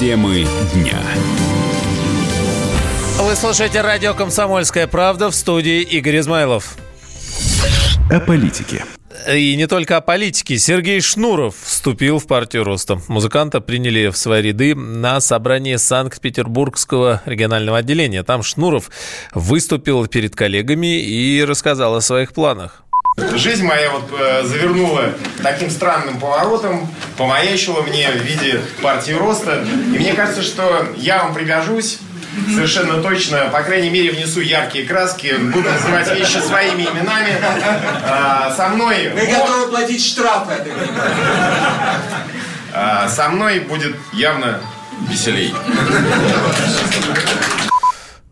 Темы дня. Вы слушаете радио «Комсомольская правда» в студии Игорь Измайлов. О политике. И не только о политике. Сергей Шнуров вступил в партию роста. Музыканта приняли в свои ряды на собрании Санкт-Петербургского регионального отделения. Там Шнуров выступил перед коллегами и рассказал о своих планах. Жизнь моя вот э, завернула таким странным поворотом, помаячила мне в виде партии роста. И мне кажется, что я вам пригожусь совершенно точно, по крайней мере, внесу яркие краски, буду называть вещи своими именами. А, со мной... Мы готовы платить штрафы. А, со мной будет явно веселей.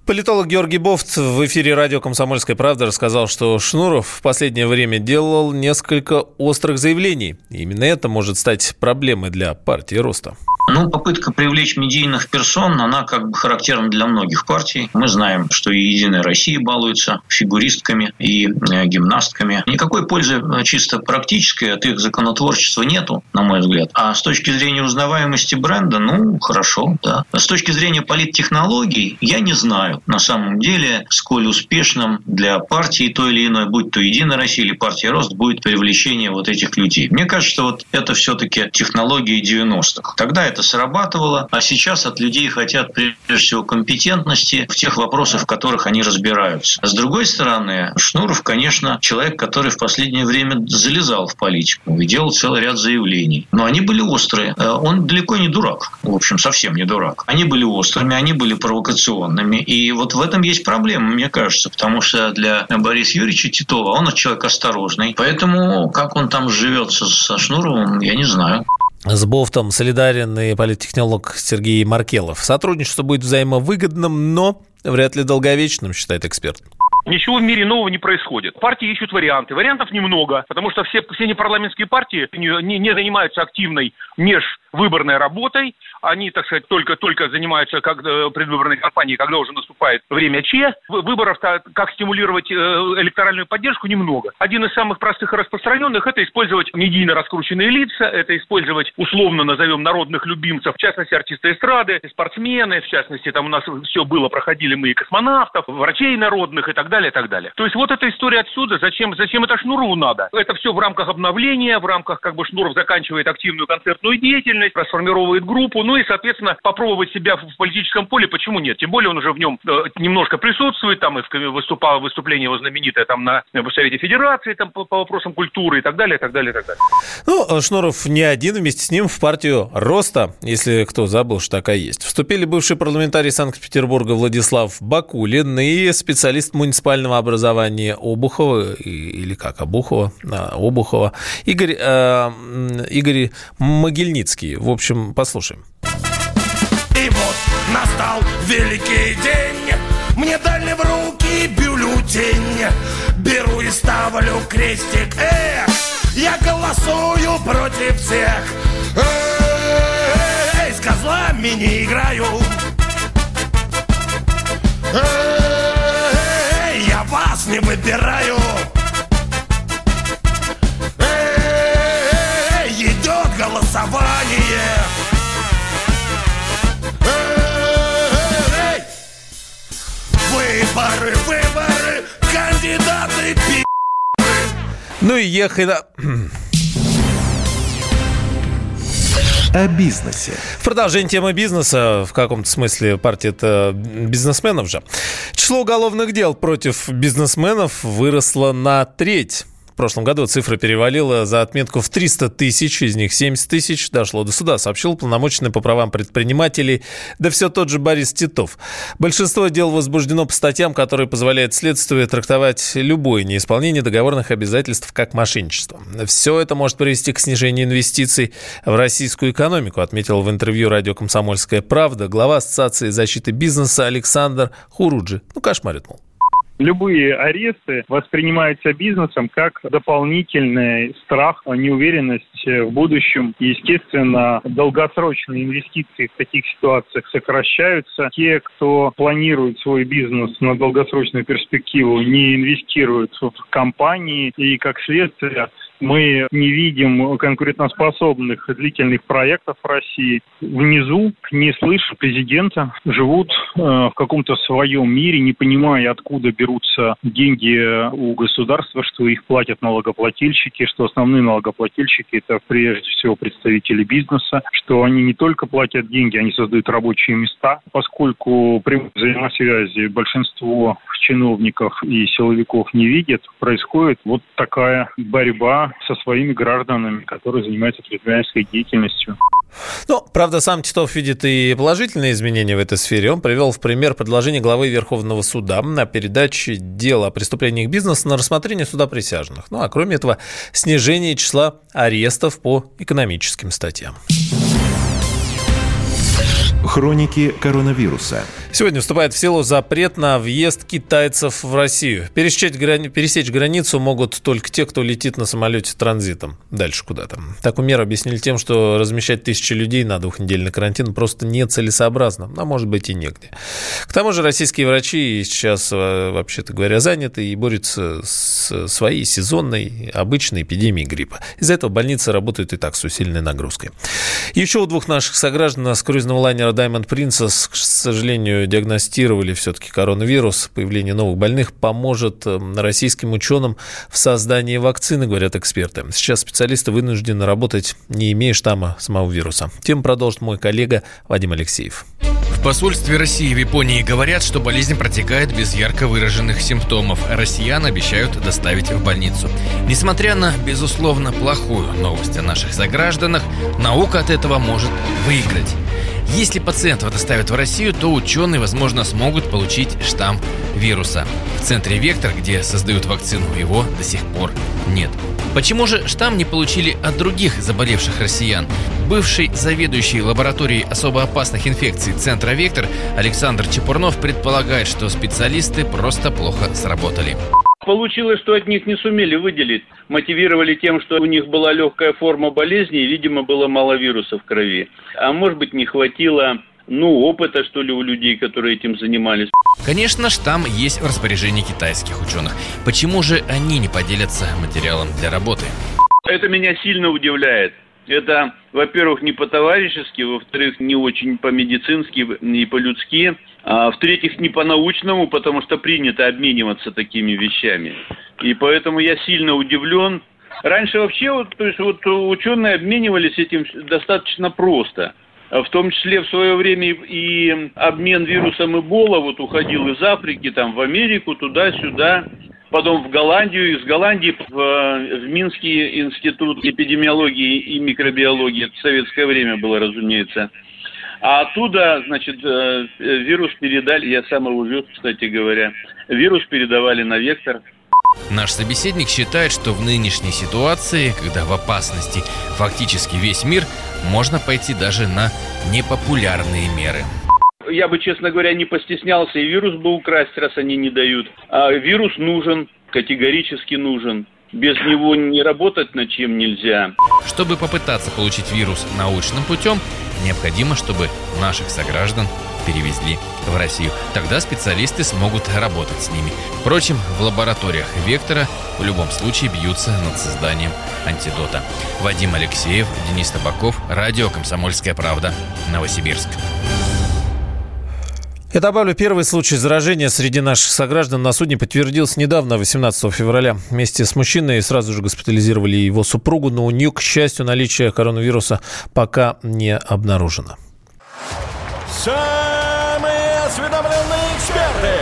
Политолог Георгий Бофт в эфире радио «Комсомольская правда» рассказал, что Шнуров в последнее время делал несколько острых заявлений. Именно это может стать проблемой для партии роста. Ну, попытка привлечь медийных персон, она как бы характерна для многих партий. Мы знаем, что и «Единая Россия» балуется фигуристками и э, гимнастками. Никакой пользы э, чисто практической от их законотворчества нету, на мой взгляд. А с точки зрения узнаваемости бренда, ну, хорошо, да. С точки зрения политтехнологий, я не знаю, на самом деле, сколь успешным для партии той или иной, будь то «Единая Россия» или партия «Рост», будет привлечение вот этих людей. Мне кажется, что вот это все-таки технологии 90-х. Тогда это это срабатывало, а сейчас от людей хотят прежде всего компетентности в тех вопросах, в которых они разбираются. С другой стороны, Шнуров, конечно, человек, который в последнее время залезал в политику и делал целый ряд заявлений. Но они были острые. Э, он далеко не дурак. В общем, совсем не дурак. Они были острыми, они были провокационными. И вот в этом есть проблема, мне кажется, потому что для Бориса Юрьевича Титова он человек осторожный. Поэтому как он там живется со Шнуровым, я не знаю. С Бофтом солидарен и политтехнолог Сергей Маркелов. Сотрудничество будет взаимовыгодным, но вряд ли долговечным, считает эксперт. Ничего в мире нового не происходит. Партии ищут варианты. Вариантов немного, потому что все, все непарламентские партии не, не, не занимаются активной межвыборной работой они, так сказать, только-только занимаются как э, предвыборной кампанией, когда уже наступает время Че. Выборов как стимулировать э, электоральную поддержку немного. Один из самых простых и распространенных – это использовать медийно раскрученные лица, это использовать, условно назовем, народных любимцев, в частности, артисты эстрады, спортсмены, в частности, там у нас все было, проходили мы и космонавтов, врачей народных и так далее, и так далее. То есть вот эта история отсюда, зачем, зачем это Шнурову надо? Это все в рамках обновления, в рамках, как бы, Шнуров заканчивает активную концертную деятельность, расформировывает группу, ну и, соответственно, попробовать себя в политическом поле, почему нет? Тем более он уже в нем э, немножко присутствует, там и выступал, выступление его знаменитое там на в Совете Федерации там по, по вопросам культуры и так далее, и так далее, и так далее. Ну, Шнуров не один, вместе с ним в партию Роста, если кто забыл, что такая есть. Вступили бывший парламентарий Санкт-Петербурга Владислав Бакулин и специалист муниципального образования Обухова, или как, Обухова, а, Обухова, Игорь, э, Игорь Могильницкий. В общем, послушаем. И вот настал великий день Мне дали в руки бюллетень Беру и ставлю крестик Эх, я голосую против всех Эй, с козлами не играю не выбираю Эй, идет голосование Выборы, выборы, кандидаты пи***. Ну и ехай О бизнесе. В продолжение темы бизнеса, в каком-то смысле партия это бизнесменов же. Число уголовных дел против бизнесменов выросло на треть прошлом году цифра перевалила за отметку в 300 тысяч, из них 70 тысяч дошло до суда, сообщил полномоченный по правам предпринимателей, да все тот же Борис Титов. Большинство дел возбуждено по статьям, которые позволяют следствию трактовать любое неисполнение договорных обязательств как мошенничество. Все это может привести к снижению инвестиций в российскую экономику, отметил в интервью радио «Комсомольская правда» глава Ассоциации защиты бизнеса Александр Хуруджи. Ну, кошмарит, мол. Любые аресты воспринимаются бизнесом как дополнительный страх, неуверенность в будущем. естественно, долгосрочные инвестиции в таких ситуациях сокращаются. Те, кто планирует свой бизнес на долгосрочную перспективу, не инвестируют в компании и, как следствие, Мы не видим конкурентоспособных длительных проектов в России. Внизу, не слыша президента, живут э, в каком-то своем мире, не понимая, откуда берутся деньги у государства, что их платят налогоплательщики, что основные налогоплательщики – это прежде всего представители бизнеса, что они не только платят деньги, они создают рабочие места, поскольку при взаимосвязи большинство чиновников и силовиков не видят, происходит вот такая борьба со своими гражданами, которые занимаются предпринимательской деятельностью. Ну, правда, сам Титов видит и положительные изменения в этой сфере. Он привел в пример предложение главы Верховного суда на передаче дела о преступлениях бизнеса на рассмотрение суда присяжных. Ну, а кроме этого, снижение числа арестов по экономическим статьям. Хроники коронавируса. Сегодня вступает в силу запрет на въезд китайцев в Россию. Пересечь, грани... Пересечь границу могут только те, кто летит на самолете транзитом дальше куда-то. Такую меру объяснили тем, что размещать тысячи людей на двухнедельный карантин просто нецелесообразно, а может быть и негде. К тому же российские врачи сейчас, э, вообще-то говоря, заняты и борются с своей сезонной обычной эпидемией гриппа. Из-за этого больницы работают и так с усиленной нагрузкой. Еще у двух наших сограждан с круизного лайнера Diamond Princess, к сожалению, диагностировали все-таки коронавирус. Появление новых больных поможет эм, российским ученым в создании вакцины, говорят эксперты. Сейчас специалисты вынуждены работать, не имея штамма самого вируса. Тем продолжит мой коллега Вадим Алексеев. В посольстве России в Японии говорят, что болезнь протекает без ярко выраженных симптомов. Россиян обещают доставить в больницу. Несмотря на, безусловно, плохую новость о наших согражданах, наука от этого может выиграть. Если пациентов доставят в Россию, то ученые, возможно, смогут получить штамм вируса. В центре «Вектор», где создают вакцину, его до сих пор нет. Почему же штамм не получили от других заболевших россиян? Бывший заведующий лабораторией особо опасных инфекций Центра «Вектор» Александр Чепурнов предполагает, что специалисты просто плохо сработали. Получилось, что от них не сумели выделить. Мотивировали тем, что у них была легкая форма болезни и, видимо, было мало вируса в крови. А может быть, не хватило ну, опыта, что ли, у людей, которые этим занимались. Конечно, штамм есть в распоряжении китайских ученых. Почему же они не поделятся материалом для работы? Это меня сильно удивляет. Это, во-первых, не по-товарищески, во-вторых, не очень по-медицински и по-людски. А в-третьих, не по-научному, потому что принято обмениваться такими вещами. И поэтому я сильно удивлен. Раньше вообще, вот, то есть вот ученые обменивались этим достаточно просто. В том числе в свое время и обмен вирусом Эбола вот уходил из Африки, там в Америку, туда-сюда потом в Голландию, из Голландии в, в Минский институт эпидемиологии и микробиологии. В советское время было, разумеется. А оттуда, значит, э, вирус передали, я сам его вез, кстати говоря, вирус передавали на вектор. Наш собеседник считает, что в нынешней ситуации, когда в опасности фактически весь мир, можно пойти даже на непопулярные меры я бы, честно говоря, не постеснялся и вирус бы украсть, раз они не дают. А вирус нужен, категорически нужен. Без него не работать над чем нельзя. Чтобы попытаться получить вирус научным путем, необходимо, чтобы наших сограждан перевезли в Россию. Тогда специалисты смогут работать с ними. Впрочем, в лабораториях Вектора в любом случае бьются над созданием антидота. Вадим Алексеев, Денис Табаков, Радио «Комсомольская правда», Новосибирск. Я добавлю, первый случай заражения среди наших сограждан на судне подтвердился недавно, 18 февраля. Вместе с мужчиной сразу же госпитализировали его супругу, но у нее, к счастью, наличие коронавируса пока не обнаружено. Самые осведомленные эксперты,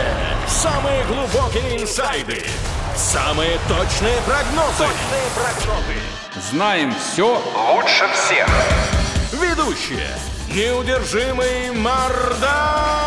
самые глубокие инсайды, самые точные прогнозы. Точные прогнозы. Знаем все лучше всех. Ведущие. Неудержимый Мардан